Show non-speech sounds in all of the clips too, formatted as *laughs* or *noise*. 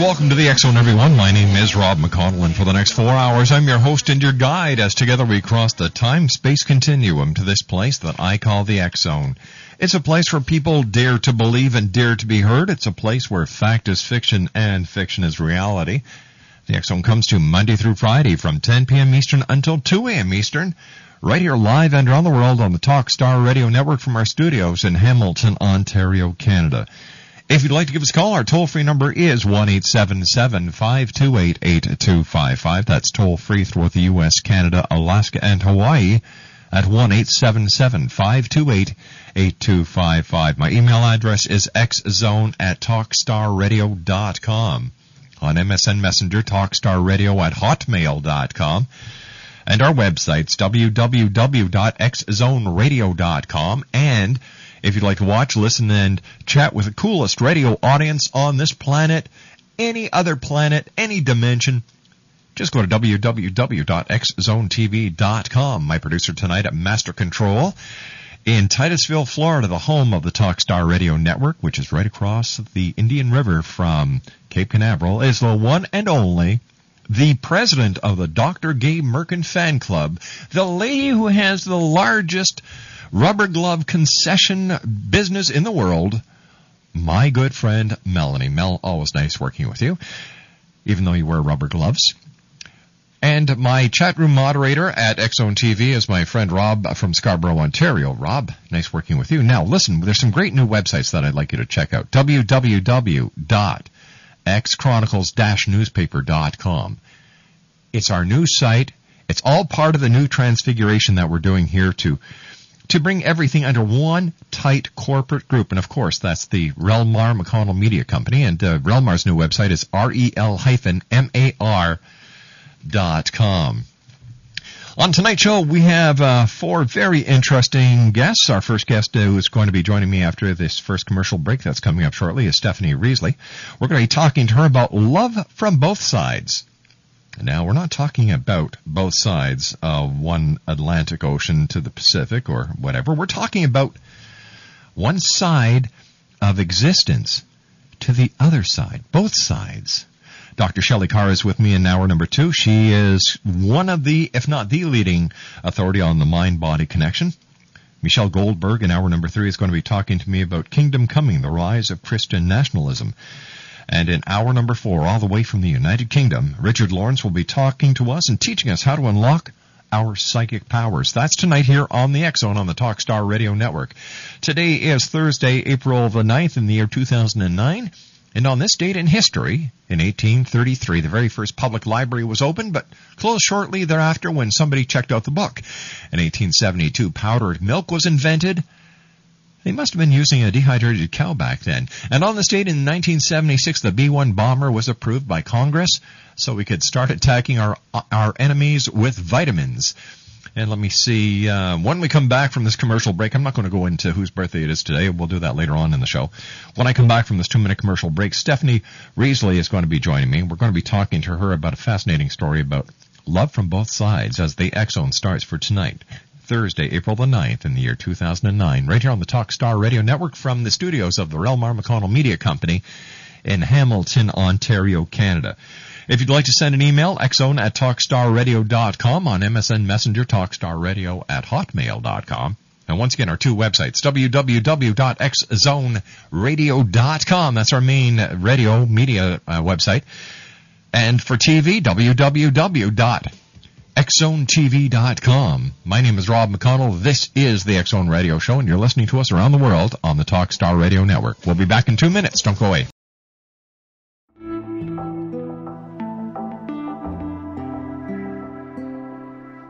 Welcome to the Zone, everyone. My name is Rob McConnell, and for the next four hours, I'm your host and your guide as together we cross the time-space continuum to this place that I call the Zone. It's a place where people dare to believe and dare to be heard. It's a place where fact is fiction and fiction is reality. The Zone comes to Monday through Friday from 10 p.m. Eastern until 2 a.m. Eastern, right here live and around the world on the Talk Star Radio Network from our studios in Hamilton, Ontario, Canada. If you'd like to give us a call, our toll-free number is 1-877-528-8255. That's toll-free throughout the U.S., Canada, Alaska, and Hawaii at 1-877-528-8255. My email address is xzone at talkstarradio.com. On MSN Messenger, talkstarradio at hotmail.com. And our website's www.xzoneradio.com. And if you'd like to watch, listen, and chat with the coolest radio audience on this planet, any other planet, any dimension, just go to www.xzonetv.com. My producer tonight at Master Control in Titusville, Florida, the home of the Talkstar Radio Network, which is right across the Indian River from Cape Canaveral, is the one and only the president of the Dr. Gay Merkin fan club, the lady who has the largest rubber glove concession business in the world, my good friend Melanie. Mel, always nice working with you, even though you wear rubber gloves. And my chat room moderator at X Zone TV is my friend Rob from Scarborough, Ontario. Rob, nice working with you. Now, listen, there's some great new websites that I'd like you to check out. www.xchronicles-newspaper.com. It's our new site. It's all part of the new transfiguration that we're doing here to to bring everything under one tight corporate group. And of course, that's the Relmar McConnell Media Company. And uh, Relmar's new website is rel-mar dot com. On tonight's show, we have uh, four very interesting guests. Our first guest uh, who is going to be joining me after this first commercial break that's coming up shortly is Stephanie Riseley. We're going to be talking to her about love from both sides. Now, we're not talking about both sides of one Atlantic Ocean to the Pacific or whatever. We're talking about one side of existence to the other side, both sides. Dr. Shelley Carr is with me in hour number two. She is one of the, if not the leading authority on the mind-body connection. Michelle Goldberg in hour number three is going to be talking to me about Kingdom Coming, the rise of Christian nationalism. And in hour number four, all the way from the United Kingdom, Richard Lawrence will be talking to us and teaching us how to unlock our psychic powers. That's tonight here on the Zone on the Talkstar Radio Network. Today is Thursday, April the 9th in the year 2009. And on this date in history, in 1833, the very first public library was opened, but closed shortly thereafter when somebody checked out the book. In 1872, powdered milk was invented. They must have been using a dehydrated cow back then. And on this date in 1976, the B-1 bomber was approved by Congress, so we could start attacking our our enemies with vitamins. And let me see, uh, when we come back from this commercial break, I'm not going to go into whose birthday it is today. We'll do that later on in the show. When I come back from this two minute commercial break, Stephanie Riseley is going to be joining me. We're going to be talking to her about a fascinating story about love from both sides as the Zone starts for tonight. Thursday, April the 9th in the year 2009, right here on the Talk Star Radio Network from the studios of the Relmar McConnell Media Company in Hamilton, Ontario, Canada. If you'd like to send an email, xzone at talkstarradio.com on MSN Messenger, talkstarradio at hotmail.com. And once again, our two websites, www.xzoneradio.com. That's our main radio media uh, website. And for TV, www.xzonetv.com. My name is Rob McConnell. This is the Zone Radio Show, and you're listening to us around the world on the Talkstar Radio Network. We'll be back in two minutes. Don't go away.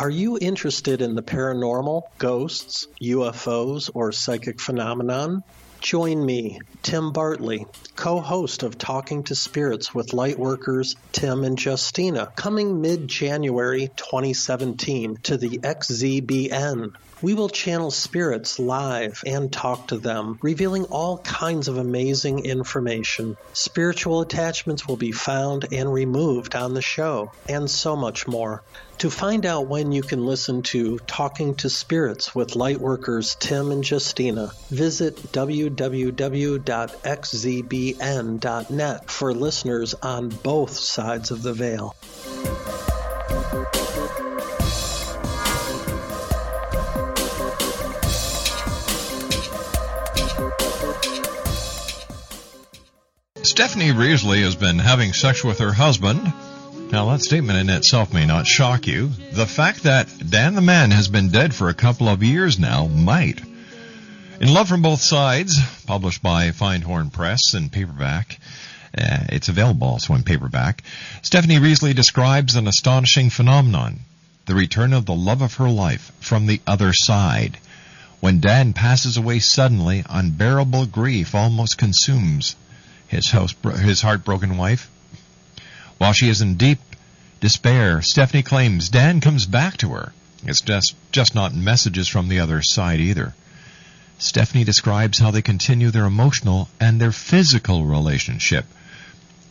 Are you interested in the paranormal, ghosts, UFOs, or psychic phenomenon? Join me, Tim Bartley, co host of Talking to Spirits with Lightworkers Tim and Justina, coming mid January 2017 to the XZBN. We will channel spirits live and talk to them, revealing all kinds of amazing information. Spiritual attachments will be found and removed on the show, and so much more. To find out when you can listen to Talking to Spirits with Lightworkers Tim and Justina, visit www.xzbn.net for listeners on both sides of the veil. Stephanie Riseley has been having sex with her husband. Now, that statement in itself may not shock you. The fact that Dan the Man has been dead for a couple of years now might. In Love from Both Sides, published by Findhorn Press in paperback, uh, it's available also in paperback. Stephanie Riseley describes an astonishing phenomenon the return of the love of her life from the other side. When Dan passes away suddenly, unbearable grief almost consumes his, house, his heartbroken wife. While she is in deep despair, Stephanie claims Dan comes back to her. It's just, just not messages from the other side either. Stephanie describes how they continue their emotional and their physical relationship.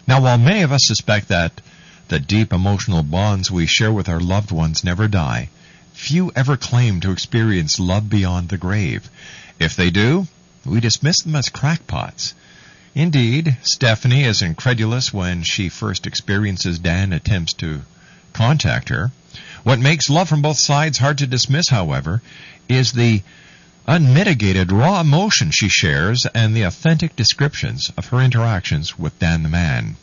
Now, while many of us suspect that The deep emotional bonds we share with our loved ones never die. Few ever claim to experience love beyond the grave. If they do, we dismiss them as crackpots. Indeed, Stephanie is incredulous when she first experiences Dan attempts to contact her. What makes love from both sides hard to dismiss, however, is the unmitigated raw emotion she shares and the authentic descriptions of her interactions with Dan the Man.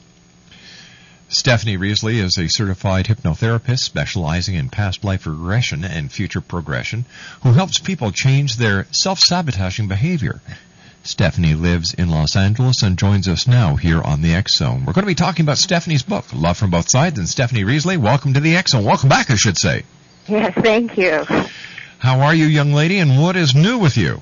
Stephanie Riseley is a certified hypnotherapist specializing in past life regression and future progression who helps people change their self-sabotaging behavior. Stephanie lives in Los Angeles and joins us now here on the X Zone. We're going to be talking about Stephanie's book, Love from Both Sides, and Stephanie Riseley, welcome to the X Zone. Welcome back, I should say. Yes, thank you. How are you, young lady, and what is new with you?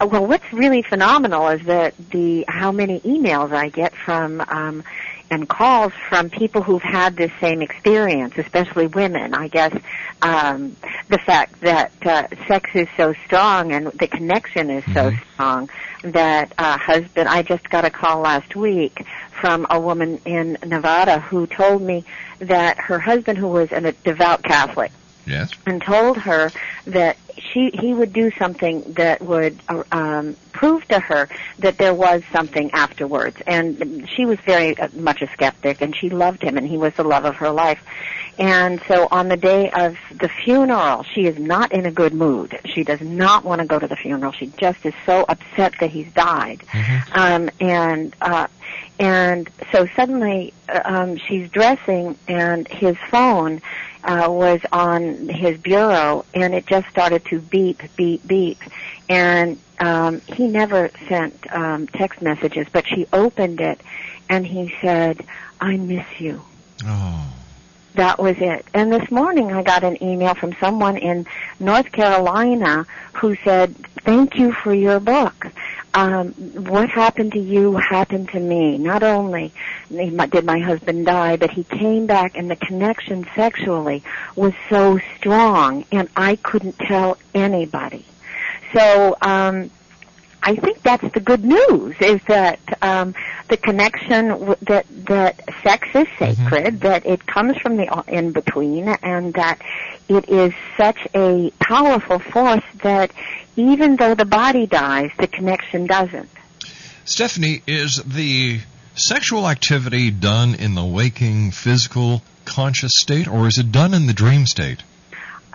Well, what's really phenomenal is that the how many emails I get from um, and calls from people who've had this same experience, especially women. I guess um, the fact that uh, sex is so strong and the connection is so strong that uh, husband. I just got a call last week from a woman in Nevada who told me that her husband, who was an, a devout Catholic, Yes. and told her that she he would do something that would uh, um, prove to her that there was something afterwards. And she was very uh, much a skeptic, and she loved him, and he was the love of her life. And so on the day of the funeral, she is not in a good mood. She does not want to go to the funeral. She just is so upset that he's died. Um, and uh, and so suddenly uh, um, she's dressing, and his phone uh, was on his bureau, and it just started to beep, beep, beep. And um, he never sent um, text messages, but she opened it, and he said, "I miss you." Oh. That was it. And this morning I got an email from someone in North Carolina who said, thank you for your book. Um, what happened to you happened to me. Not only did my husband die, but he came back and the connection sexually was so strong and I couldn't tell anybody. So, um, I think that's the good news is that um, the connection w- that that sex is sacred, that it comes from the in between, and that it is such a powerful force that even though the body dies, the connection doesn't. Stephanie, is the sexual activity done in the waking, physical, conscious state, or is it done in the dream state?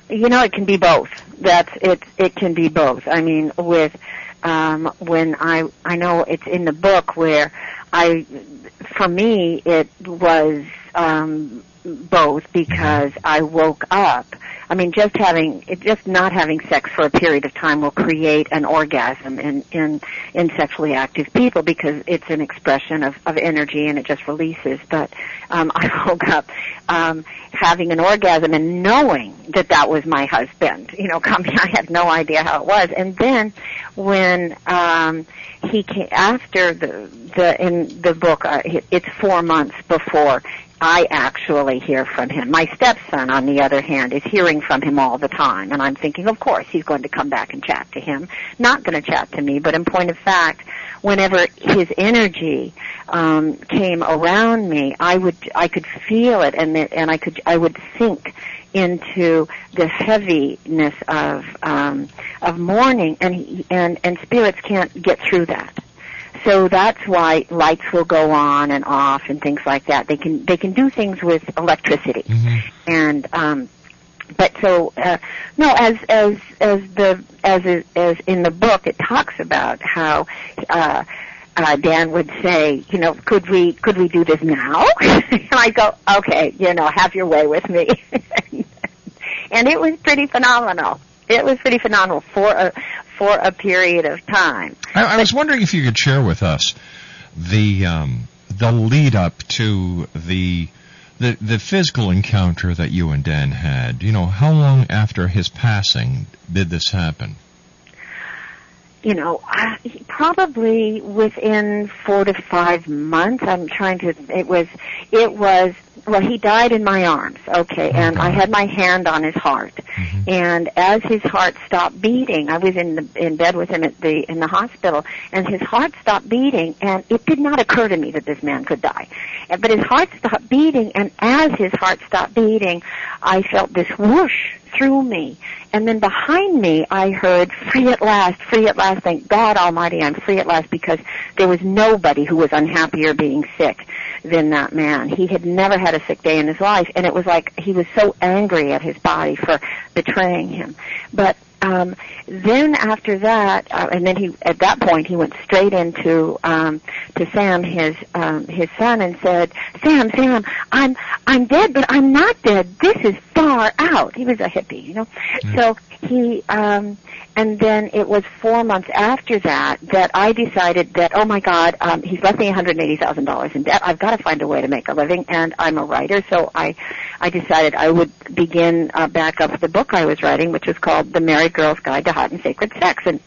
You know, it can be both. That's it. It can be both. I mean, with um, when I I know it's in the book where I, for me, it was um, both because I woke up. I mean, just having it, just not having sex for a period of time will create an orgasm in in in sexually active people because it's an expression of of energy and it just releases. But um, *laughs* I woke up um, having an orgasm and knowing that that was my husband. You know, *laughs* coming. I had no idea how it was, and then when um, he came after the the in the book, uh, it- it's four months before I actually hear from him. My stepson, on the other hand, is hearing from him all the time, and I'm thinking, of course, he's going to come back and chat to him. Not going to chat to me, but in point of fact, whenever his energy um, came around me, I would I could feel it, and it, and I could I would sink into the heaviness of um, of mourning, and he, and and spirits can't get through that. So that's why lights will go on and off and things like that. They can they can do things with electricity, and um, but so uh, no, as as as the as as in the book, it talks about how. Uh, uh, Dan would say, you know, could we could we do this now? *laughs* and I go, okay, you know, have your way with me. *laughs* and it was pretty phenomenal. It was pretty phenomenal for a for a period of time. I, I was wondering if you could share with us the um, the lead up to the the the physical encounter that you and Dan had. You know, how long after his passing did this happen? you know, I, probably within four to five months. I'm trying to. It was. It was. Well, he died in my arms. Okay, oh, and I had my hand on his heart, mm-hmm. and as his heart stopped beating, I was in the in bed with him at the in the hospital, and his heart stopped beating, and it did not occur to me that this man could die, And- but his heart stopped beating, and as his heart stopped beating, I felt this whoosh through me. And then behind me, I heard, free at last, free at last, thank God Almighty, I'm free at last, because there was nobody who was unhappier being sick than that man. He had never had a sick day in his life, and it was like he was so angry at his body for betraying him. But um, then after that, uh, and then he at that point he went straight into um, to Sam, his um, his son, and said, "Sam, Sam, I'm I'm dead, but I'm not dead. This is far out." He was a hippie, you know. So he um, and then it was four months after that that I decided that oh my God, um, he's left me one hundred eighty thousand dollars in debt. I've got to find a way to make a living, and I'm a writer, so I I decided I would begin uh, back up the book I was writing, which was called The Married Girl's Guide to Hot and Sacred Sex, and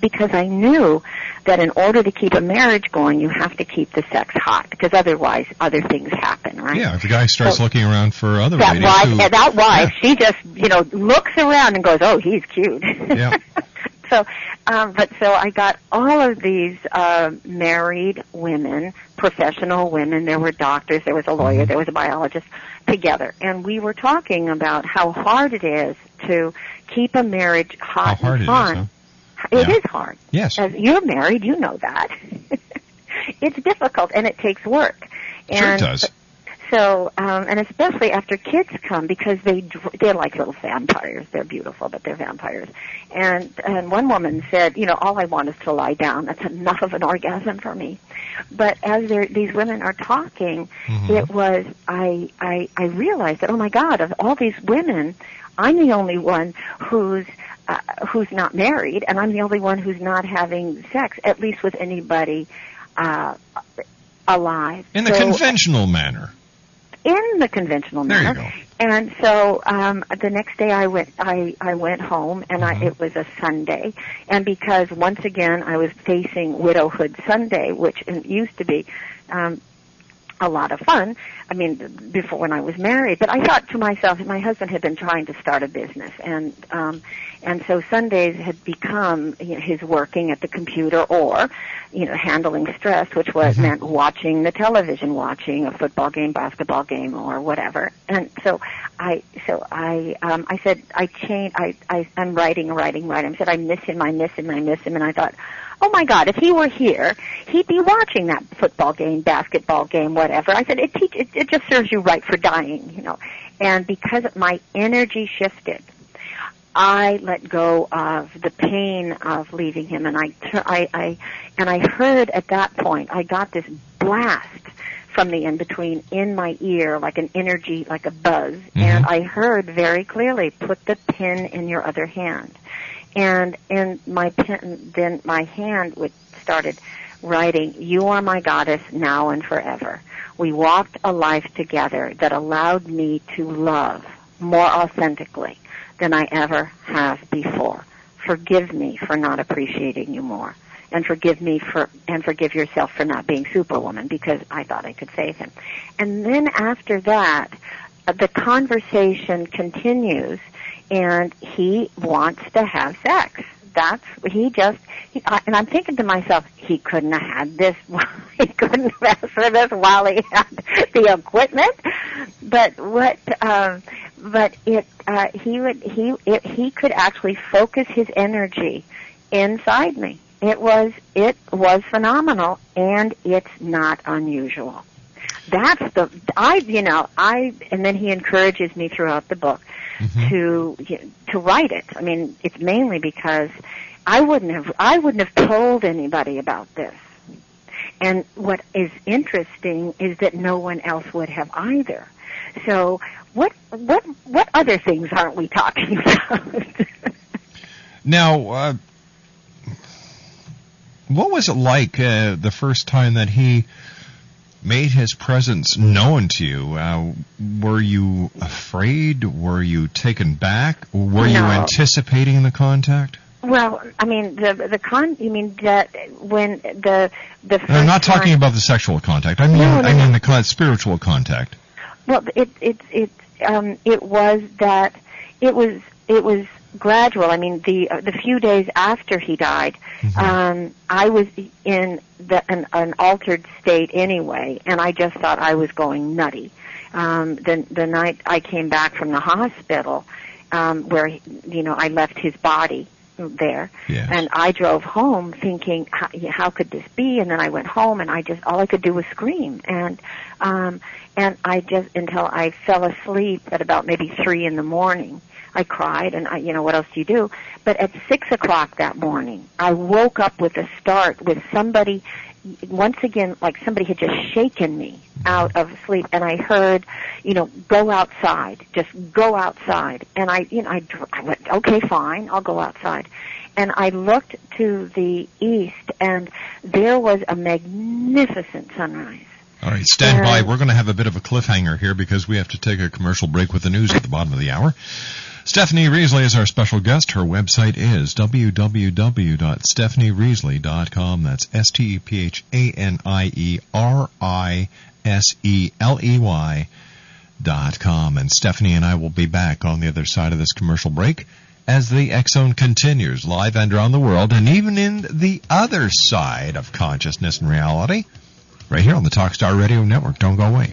because I knew that in order to keep a marriage going, you have to keep the sex hot, because otherwise other things happen, right? Yeah, if the guy starts So- looking around for other that ladies wife, who, that wife, she just, you know, looks around and goes, "Oh, he's cute." Yeah. *laughs* so, um, but so I got all of these uh, married women, professional women. There were doctors, there was a lawyer, Mm-hmm. there was a biologist together, and we were talking about how hard it is to keep a marriage hot how hard and it is, fun. huh? It Yeah. is hard. Yes. As you're married, you know that. *laughs* it's difficult and it takes work. Sure it And does. so, um, and especially after kids come because they they're like little vampires. They're beautiful, but they're vampires. And and one woman said, you know, all I want is to lie down. That's enough of an orgasm for me. But as they're, these women are talking, it was I I I realized that oh my God, of all these women, I'm the only one who's uh, who's not married, and I'm the only one who's not having sex, at least with anybody uh, alive. In the So- conventional manner. in the conventional There you manner. go. And so um the next day I went I I went home and Mm-hmm. I it was a Sunday and because once again I was facing widowhood Sunday which used to be um a lot of fun. I mean, before when I was married, but I thought to myself, my husband had been trying to start a business, and um, and so Sundays had become you know, his working at the computer or, you know, handling stress, which was meant watching the television, watching a football game, basketball game, or whatever. And so I, so I, um, I said, I changed. I, I, I'm writing, writing, writing. I said, I miss him, I miss him, I miss him, and I thought, oh my God, if he were here, he'd be watching that football game, basketball game, whatever. I said, it, teach, it, it just serves you right for dying, you know. And because my energy shifted, I let go of the pain of leaving him, and I, I, I, and I heard at that point, I got this blast from the in between in my ear, like an energy, like a buzz, and mm-hmm. I heard very clearly, "Put the pin in your other hand." And and my pen then my hand would started writing you are my goddess now and forever. We walked a life together that allowed me to love more authentically than i ever have before. Forgive me for not appreciating you more. And forgive me for and forgive yourself for not being superwoman because i thought i could save him. And then after that uh, the conversation continues and he wants to have sex. That's he just. He, I- and I'm thinking to myself, he couldn't have had this. *laughs* He couldn't have asked for this while he had the equipment. But what? Um, but it. Uh, he would. He. It, he could actually focus his energy inside me. It was. It was phenomenal, and it's not unusual that's the I you know I and then he encourages me throughout the book to to write it. I mean, it's mainly because I wouldn't have I wouldn't have told anybody about this. And what is interesting is that no one else would have either. So what what what other things aren't we talking *laughs* about? Now, uh, what was it like uh, the first time that he made his presence known to you? Uh, were you afraid? Were you taken back? Were you anticipating the contact? Well, I mean the the con. You mean that when the the. I'm not talking time- about the sexual contact. I mean, No, no, I mean no. the con- spiritual contact. Well, it it it um it was that it was it was gradual. I mean, the uh, the few days after he died, um, I was in the, an, an altered state anyway, and I just thought I was going nutty. Um, the the night I came back from the hospital, um, where he, you know I left his body there, Yes. and I drove home thinking, how, how could this be? And then I went home, and I just all I could do was scream, and um, and I just until I fell asleep at about maybe three in the morning. I cried, and I, you know, what else do you do? But at six o'clock that morning, I woke up with a start with somebody. Once again, like somebody had just shaken me out of sleep, and I heard, you know, go outside, just go outside. And I, you know, I, I went, okay, fine, I'll go outside. And I looked to the east, and there was a magnificent sunrise. All right, stand by. We're going to have a bit of a cliffhanger here because we have to take a commercial break with the news at the bottom of the hour. Stephanie Riseley is our special guest. Her website is www.stephanieriseley.com. That's S T E P H A N I E R I S E L E Y dot com. And Stephanie and I will be back on the other side of this commercial break as the Zone continues live and around the world and even in the other side of consciousness and reality right here on the Talkstar Radio Network. Don't go away.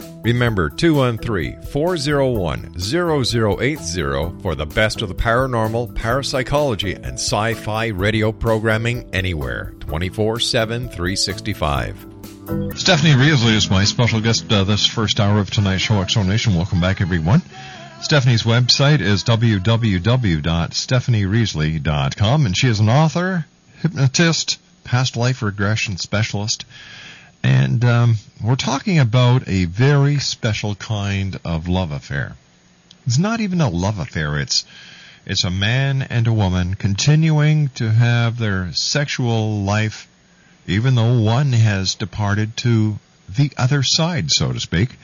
Remember 213 401 0080 for the best of the paranormal, parapsychology, and sci fi radio programming anywhere 24 7 365. Stephanie Riseley is my special guest uh, this first hour of tonight's show, Exonation. Welcome back, everyone. Stephanie's website is www.stephanieriseley.com, and she is an author, hypnotist, past life regression specialist, and um, we're talking about a very special kind of love affair. It's not even a love affair. It's it's a man and a woman continuing to have their sexual life, even though one has departed to the other side, so to speak.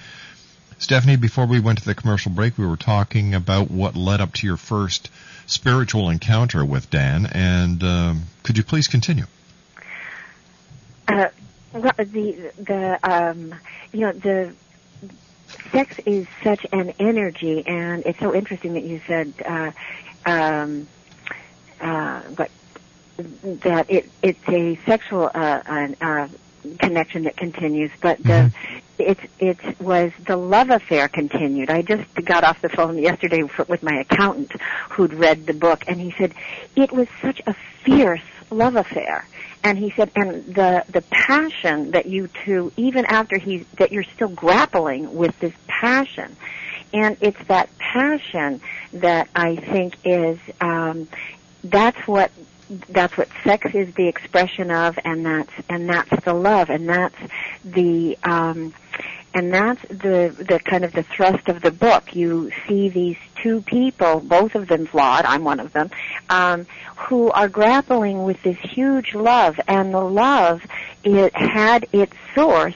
Stephanie, before we went to the commercial break, we were talking about what led up to your first spiritual encounter with Dan, and um, could you please continue? Well, the the um, you know the sex is such an energy, and it's so interesting that you said uh, um, uh, what that it it's a sexual uh, uh, uh, connection that continues, but the it it was the love affair continued. I just got off the phone yesterday for, with my accountant who'd read the book, and he said it was such a fierce love affair. And he said, and the the passion that you two, even after he that you're still grappling with this passion, and it's that passion that I think is um, that's what that's what sex is the expression of and that's and that's the love and that's the um and that's the the kind of the thrust of the book you see these two people both of them flawed i'm one of them um who are grappling with this huge love and the love it had its source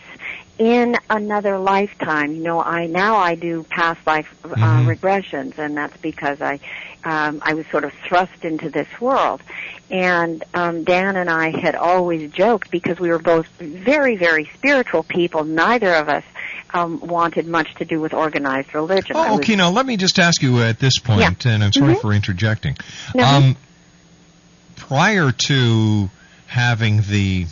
in another lifetime. You know, I now I do past life uh, Mhm. regressions, and that's because I um, I was sort of thrust into this world. And um, Dan and I had always joked because we were both very, very spiritual people. Neither of us um, wanted much to do with organized religion. Oh, was- okay. Now let me just ask you at this point, and I'm sorry Mhm. for interjecting. No. Um, prior to having the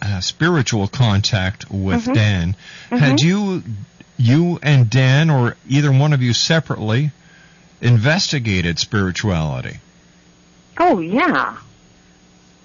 uh, spiritual contact with Mhm. Dan, had you, you and Dan, or either one of you separately, investigated spirituality? Oh yeah.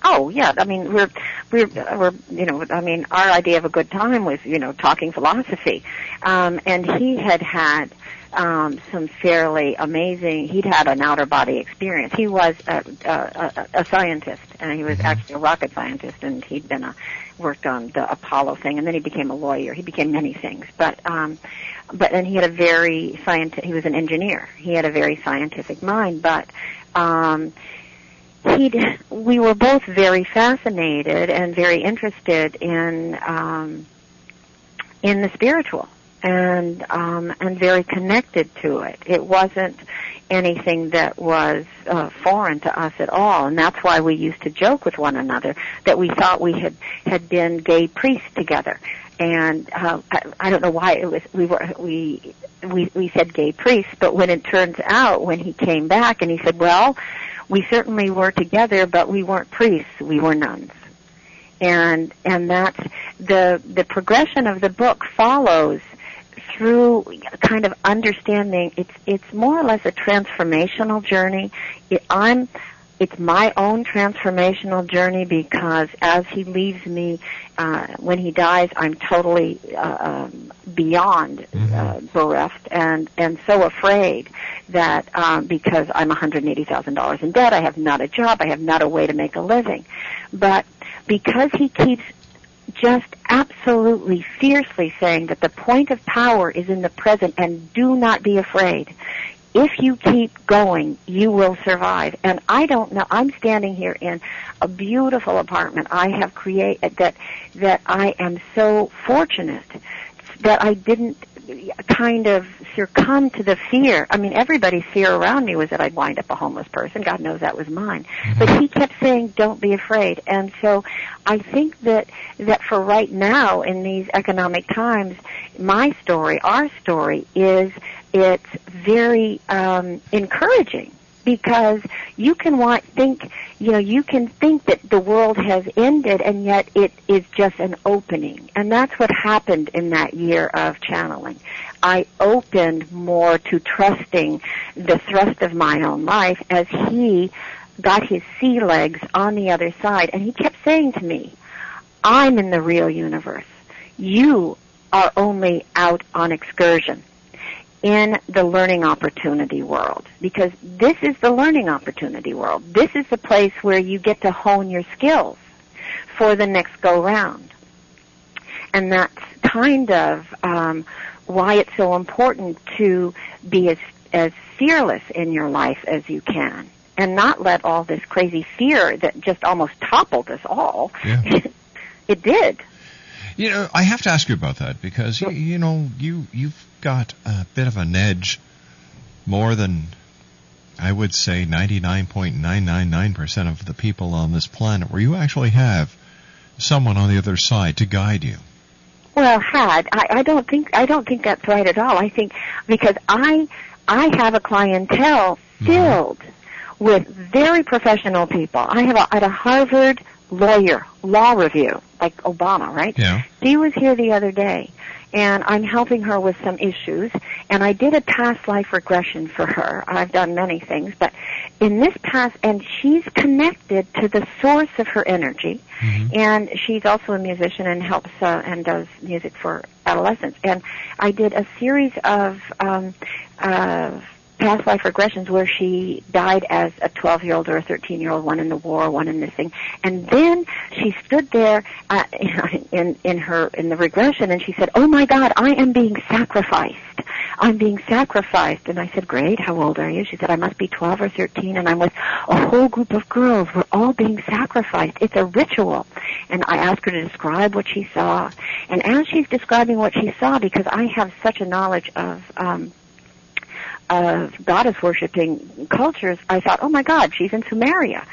Oh yeah. I mean, we're we're we're you know. I mean, our idea of a good time was you know talking philosophy, um, and he had had um, some fairly amazing. He'd had an outer body experience. He was a, a, a, scientist, and he was actually a rocket scientist, and he'd been a worked on the Apollo thing, and then he became a lawyer. He became many things, but um, but and he had a very scientific. He was an engineer. He had a very scientific mind, but. Um, he'd we were both very fascinated and very interested in um in the spiritual and um and very connected to it. It wasn't anything that was uh, foreign to us at all. And that's why we used to joke with one another that we thought we had had been gay priests together. And uh, I, I don't know why it was we were we we we said gay priests but when it turns out when he came back and he said well we certainly were together, but we weren't priests. We were nuns. And and that's the the progression of the book follows through kind of understanding. It's it's more or less a transformational journey. It, I'm it's my own transformational journey because as he leaves me, uh, when he dies, I'm totally uh, um, beyond uh, bereft and and so afraid that um, because I'm $180,000 in debt, I have not a job, I have not a way to make a living, but because he keeps just absolutely fiercely saying that the point of power is in the present and do not be afraid if you keep going, you will survive. And I don't know. I'm standing here in a beautiful apartment I have created that that I am so fortunate that I didn't kind of succumb to the fear. I mean, everybody's fear around me was that I'd wind up a homeless person. God knows that was mine. Mm-hmm. But he kept saying, "Don't be afraid." And so, I think that that for right now in these economic times, my story, our story, is it's very um, encouraging because you can want think you know you can think that the world has ended and yet it is just an opening. And that's what happened in that year of channeling. I opened more to trusting the thrust of my own life as he got his sea legs on the other side and he kept saying to me i'm in the real universe. You are only out on excursion in the learning opportunity world because this is the learning opportunity world. This is the place where you get to hone your skills for the next go round. And that's kind of um, why it's so important to be as, as fearless in your life as you can and not let all this crazy fear that just almost toppled us all. Yeah. *laughs* it did. You know, I have to ask you about that because you, you know you you've got a bit of an edge, more than I would say 99.999% of the people on this planet, where you actually have someone on the other side to guide you. Well, had I, I don't think I don't think that's right at all. I think because I I have a clientele mm-hmm. filled with very professional people. I have a, at a Harvard lawyer law review like Obama, right? Yeah. She was here the other day, and I'm helping her with some issues. And I did a past life regression for her. I've done many things, but in this past, and she's connected to the source of her energy. And she's also a musician and helps uh, and does music for adolescents. And I did a series of um, uh, past life regressions where she died as a 12 year old or a 13 year old, one in the war, one in this thing. And then she stood there uh, *laughs* in, in her, in the regression and she said, oh my God, I am being sacrificed. I'm being sacrificed. And I said, great, how old are you? She said, I must be 12 or 13 and I'm with a whole group of girls. We're all being sacrificed. It's a ritual. And I asked her to describe what she saw. And as she's describing what she saw, because I have such a knowledge of, um, of goddess worshipping cultures, I thought, oh my God, she's in Sumeria.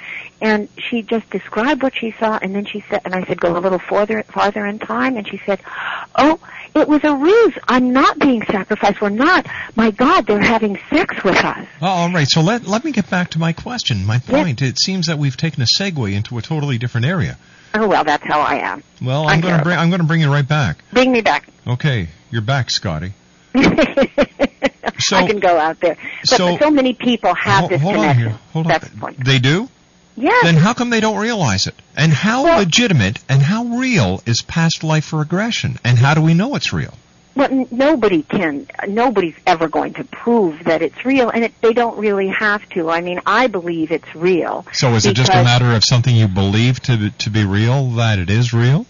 And she just described what she saw, and then she said, and I said, go a little farther, farther in time, and she said, oh, it was a ruse. I'm not being sacrificed. We're not. My God, they're having sex with us. Oh, all right. So let let me get back to my question. My point. It seems that we've taken a segue into a totally different area. Oh well, that's how I am. Well, I'm, I'm going to bring I'm going to bring you right back. Bring me back. Okay, you're back, Scotty. *laughs* So- I can go out there, but so- so, many people have this hold on connection. here. Hold on. That's the point. They do? Yes. Then how come they don't realize it? And how Well- legitimate and how real is past life regression? And how do we know it's real? Well, n- nobody can. Nobody's ever going to prove that it's real, and it, they don't really have to. I mean, I believe it's real. So is it just a matter of something you believe to to be real that it is real?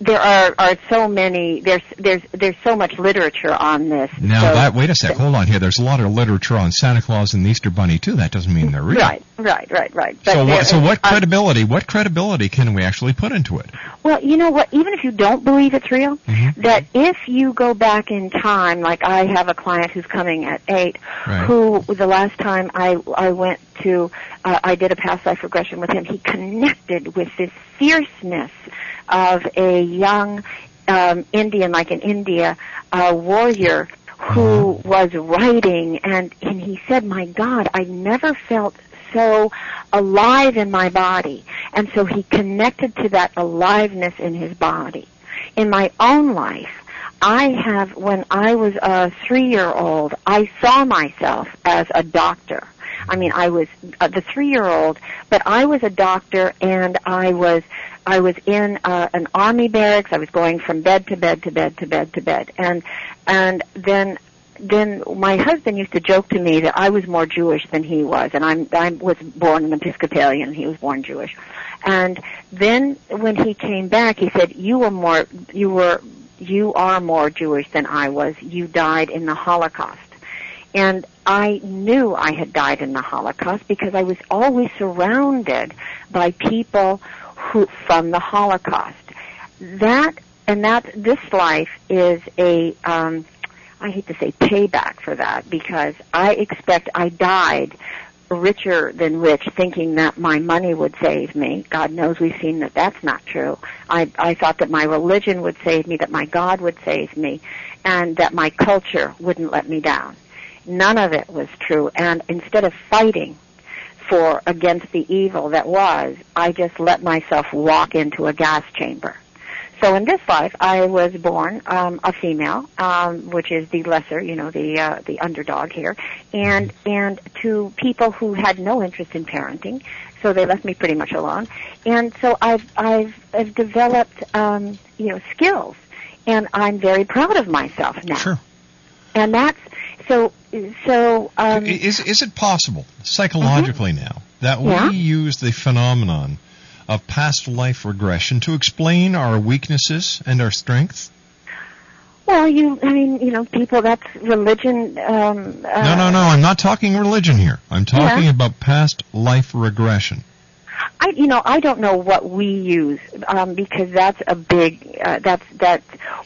There are are so many there's there's there's so much literature on this. Now so, that wait a sec, hold on here. There's a lot of literature on Santa Claus and the Easter Bunny too. That doesn't mean they're real. Right, right, right, right. But So what? So what uh, credibility? What credibility can we actually put into it? Well, you know what? Even if you don't believe it's real, Mm-hmm. that if you go back in time, like I have a client who's coming at eight, Right. who the last time I I went to, uh, I did a past life regression with him. He connected with this fierceness of a young um, Indian, like in India, uh, warrior who was writing, and and he said, "My God, I never felt." so alive in my body. And so he connected to that aliveness in his body. In my own life, I have, when I was a three-year-old, I saw myself as a doctor. I mean, I was uh, the three-year-old, but I was a doctor and I was, I was in uh, an army barracks. I was going from bed to bed to bed to bed to bed. And, and then then my husband used to joke to me that I was more Jewish than he was, and I'm I was born an Episcopalian, he was born Jewish. And then when he came back, he said, "You were more, you were, you are more Jewish than I was. You died in the Holocaust." And I knew I had died in the Holocaust because I was always surrounded by people who from the Holocaust. That and that this life is a um, I hate to say payback for that because I expect I died richer than rich thinking that my money would save me. God knows we've seen that that's not true. I, I thought that my religion would save me, that my God would save me, and that my culture wouldn't let me down. None of it was true. And instead of fighting for against the evil that was, I just let myself walk into a gas chamber. So in this life, I was born um, a female, um, which is the lesser, you know, the uh, the underdog here, and and to people who had no interest in parenting, so they left me pretty much alone. And so I've I've, I've developed um, you know skills, and I'm very proud of myself now. Sure. And that's so so. Um, Is is it possible psychologically now that we Yeah. use the phenomenon of past life regression to explain our weaknesses and our strengths? well, you I mean you know people that's religion. Um, uh, no, no, no. I'm not talking religion here. I'm talking Yeah. about past life regression. I, you know, I don't know what we use um, because that's a big. Uh, that's that.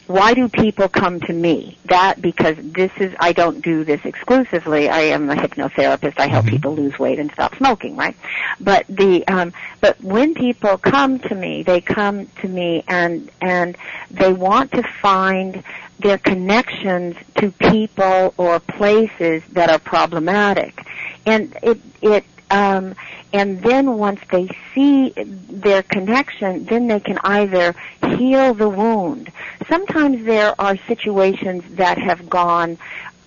Why do people come to me? That because this is. I don't do this exclusively. I am a hypnotherapist. I help people lose weight and stop smoking. Right. But the. Um, but when people come to me, they come to me and and they want to find their connections to people or places that are problematic, and it it um, and then once they see their connection, then they can either heal the wound. Sometimes there are situations that have gone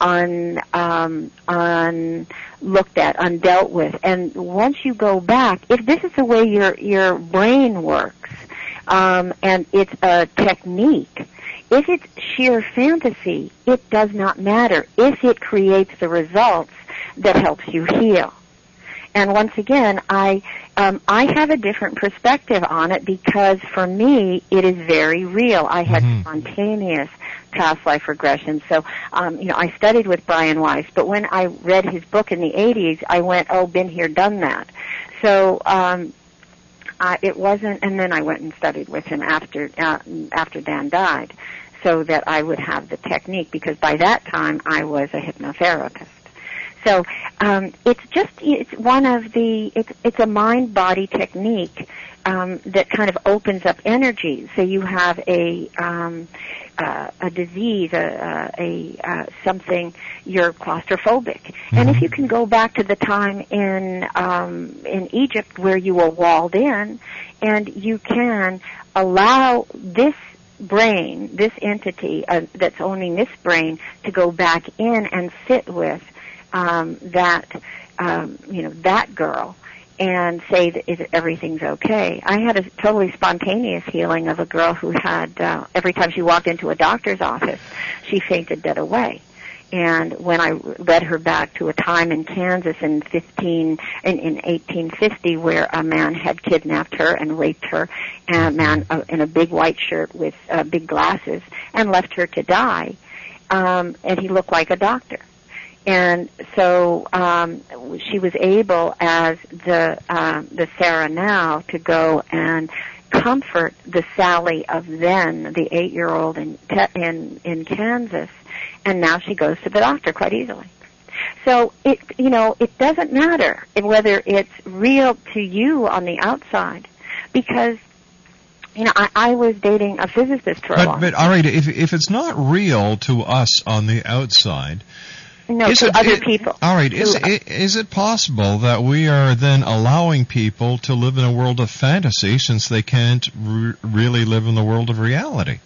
un, um, unlooked at, undealt with, and once you go back, if this is the way your your brain works, um, and it's a technique. If it's sheer fantasy, it does not matter if it creates the results that helps you heal. And once again, I um, I have a different perspective on it because for me it is very real. I had spontaneous past life regression. So, um, you know, I studied with Brian Weiss, but when I read his book in the 80s, I went, oh, been here, done that. So, um, uh, it wasn't, and then I went and studied with him after uh, after Dan died, so that I would have the technique. Because by that time, I was a hypnotherapist. So um, it's just it's one of the it's it's a mind body technique um, that kind of opens up energy. So you have a um, uh, a disease, a, a, a something you're claustrophobic, mm-hmm. and if you can go back to the time in um, in Egypt where you were walled in, and you can allow this brain, this entity uh, that's owning this brain, to go back in and sit with um, that um, you know that girl and say that everything's okay. I had a totally spontaneous healing of a girl who had uh, every time she walked into a doctor's office, she fainted dead away. And when I led her back to a time in Kansas in 15 in, in 1850 where a man had kidnapped her and raped her, and a man uh, in a big white shirt with uh, big glasses and left her to die, um, and he looked like a doctor and so um, she was able, as the uh, the Sarah now, to go and comfort the Sally of then, the eight-year-old in in in Kansas, and now she goes to the doctor quite easily. So it you know it doesn't matter whether it's real to you on the outside, because you know, I, I was dating a physicist for but, a long But all right, if if it's not real to us on the outside, no, is to it, other it, people. All right. Is, it, is it possible that we are then allowing people to live in a world of fantasy since they can't re- really live in the world of reality?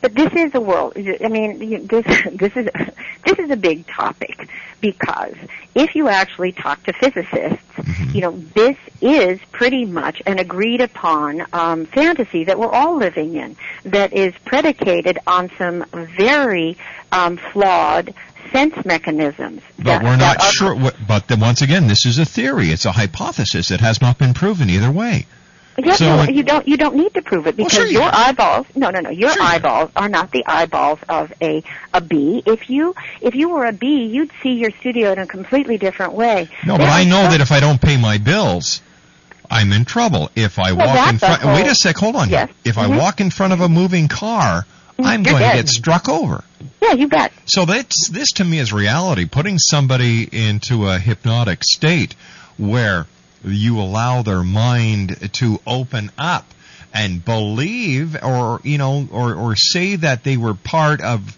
But this is a world. I mean, this *laughs* this is *laughs* this is a big topic because if you actually talk to physicists, mm-hmm. you know this is pretty much an agreed upon um, fantasy that we're all living in that is predicated on some very um, flawed sense mechanisms. But that, we're not sure. What, but then once again, this is a theory. It's a hypothesis. It has not been proven either way. Yes, so, no, you don't. You don't need to prove it because well, sure your eyeballs. No, no, no. Your sure eyeballs are not the eyeballs of a a bee. If you if you were a bee, you'd see your studio in a completely different way. No, there but I know that if I don't pay my bills, I'm in trouble. If I well, walk in front. Wait a sec. Hold on. Yes. If mm-hmm. I walk in front of a moving car, I'm You're going dead. to get struck over. Yeah, you bet. So that's this to me is reality. Putting somebody into a hypnotic state where you allow their mind to open up and believe or you know or or say that they were part of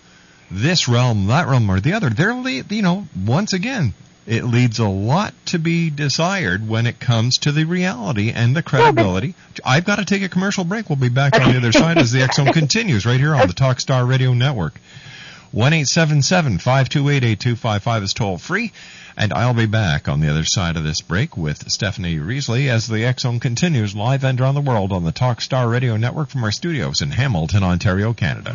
this realm, that realm, or the other. They're you know once again it leads a lot to be desired when it comes to the reality and the credibility. I've got to take a commercial break. We'll be back on the other side as the Zone *laughs* continues right here on the Talkstar Radio Network. One eight seven seven five two eight eight two five five is toll free. And I'll be back on the other side of this break with Stephanie Riseley as the Zone continues live and around the world on the Talkstar Radio Network from our studios in Hamilton, Ontario, Canada.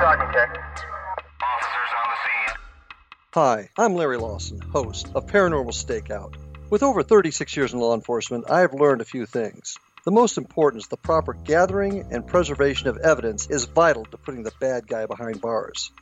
Sergeant check. Officers on the scene. Hi, I'm Larry Lawson, host of Paranormal Stakeout. With over 36 years in law enforcement, I have learned a few things. The most important is the proper gathering and preservation of evidence is vital to putting the bad guy behind bars.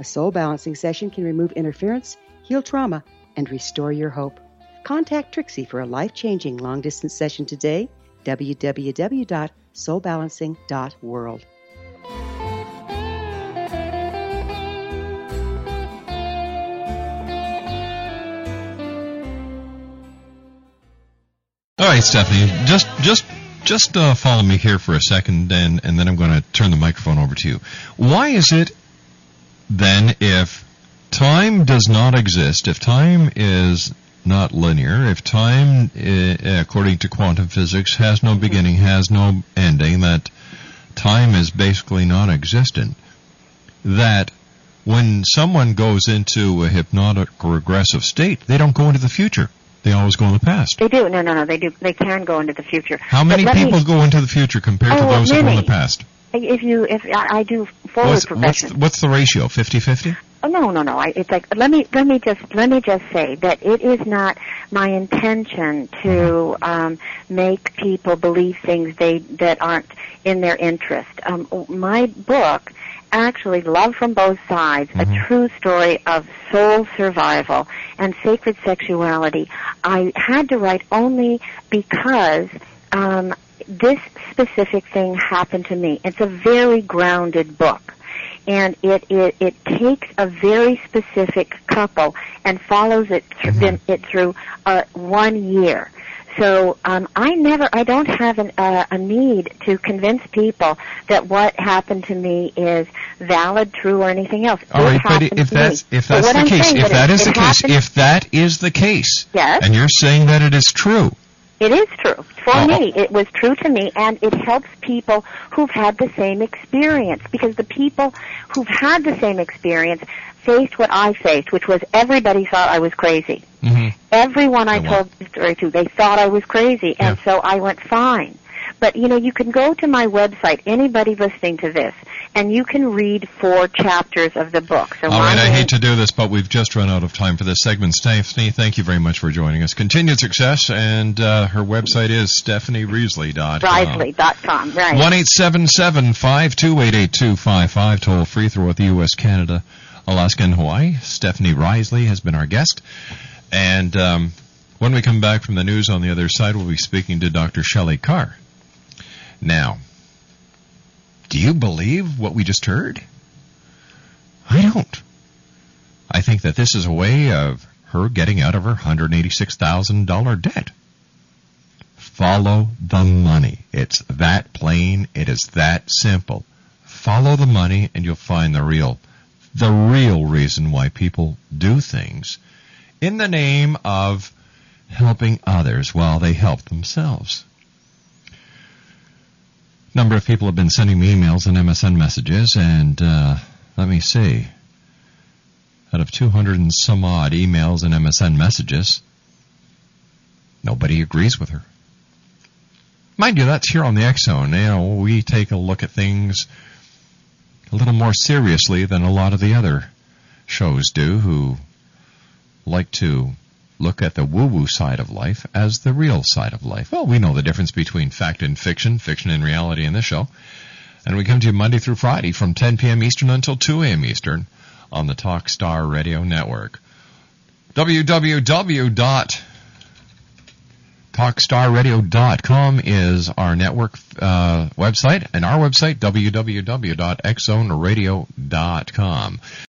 A soul balancing session can remove interference, heal trauma, and restore your hope. Contact Trixie for a life changing long distance session today. www.soulbalancing.world. All right, Stephanie, just just just uh, follow me here for a second, and and then I'm going to turn the microphone over to you. Why is it then, if time does not exist, if time is not linear, if time, uh, according to quantum physics, has no beginning, has no ending, that time is basically non-existent, that when someone goes into a hypnotic or regressive state, they don't go into the future. They always go in the past. They do. No, no, no. They do. They can go into the future. How many people me- go into the future compared to Oh, those who go in the past? If you, if I, I do forward What's, what's, what's the ratio? 50-50? Oh, no, no, no. I, it's like let me let me just let me just say that it is not my intention to um, make people believe things they that aren't in their interest. Um, my book, actually, Love from Both Sides, a true story of soul survival and sacred sexuality. I had to write only because. Um, this specific thing happened to me. It's a very grounded book and it, it it takes a very specific couple and follows it through them, it through uh, one year. So um, I never, I don't have an, uh, a need to convince people that what happened to me is valid, true, or anything else. All right, but if that's if that's the I'm case, if that is the case, if that is the case, Yes. and you're saying that it is true, It is true. For Oh. me, it was true to me, and it helps people who've had the same experience because the people who've had the same experience faced what I faced, which was everybody thought I was crazy. Mm-hmm. Everyone I Oh, wow. told the story to, they thought I was crazy, and so I went fine. But you know, you can go to my website, anybody listening to this, and you can read four chapters of the book. So All right, I hate to do this, but we've just run out of time for this segment. Stephanie, thank you very much for joining us. Continued success, and uh, her website is stephanieriseley.com. Riseley.com, right. One eight seven seven five two eight eight two five five toll free throughout the U.S., Canada, Alaska, and Hawaii. Stephanie Risley has been our guest, and um, when we come back from the news on the other side, we'll be speaking to Dr. Shelley Carr. Now, do you believe what we just heard? I don't. I think that this is a way of her getting out of her $186,000 debt. Follow the money. It's that plain. It is that simple. Follow the money and you'll find the real, the real reason why people do things in the name of helping others while they help themselves. Number of people have been sending me emails and MSN messages, and uh, let me see. Out of 200 and some odd emails and MSN messages, nobody agrees with her. Mind you, that's here on the X Zone. You know, we take a look at things a little more seriously than a lot of the other shows do who like to look at the woo-woo side of life as the real side of life. Well, we know the difference between fact and fiction, fiction and reality in this show. And we come to you Monday through Friday from 10 p.m. Eastern until 2 a.m. Eastern on the Talk Star Radio Network. talkstarradio.com is our network uh, website, and our website, www.xzoneradio.com.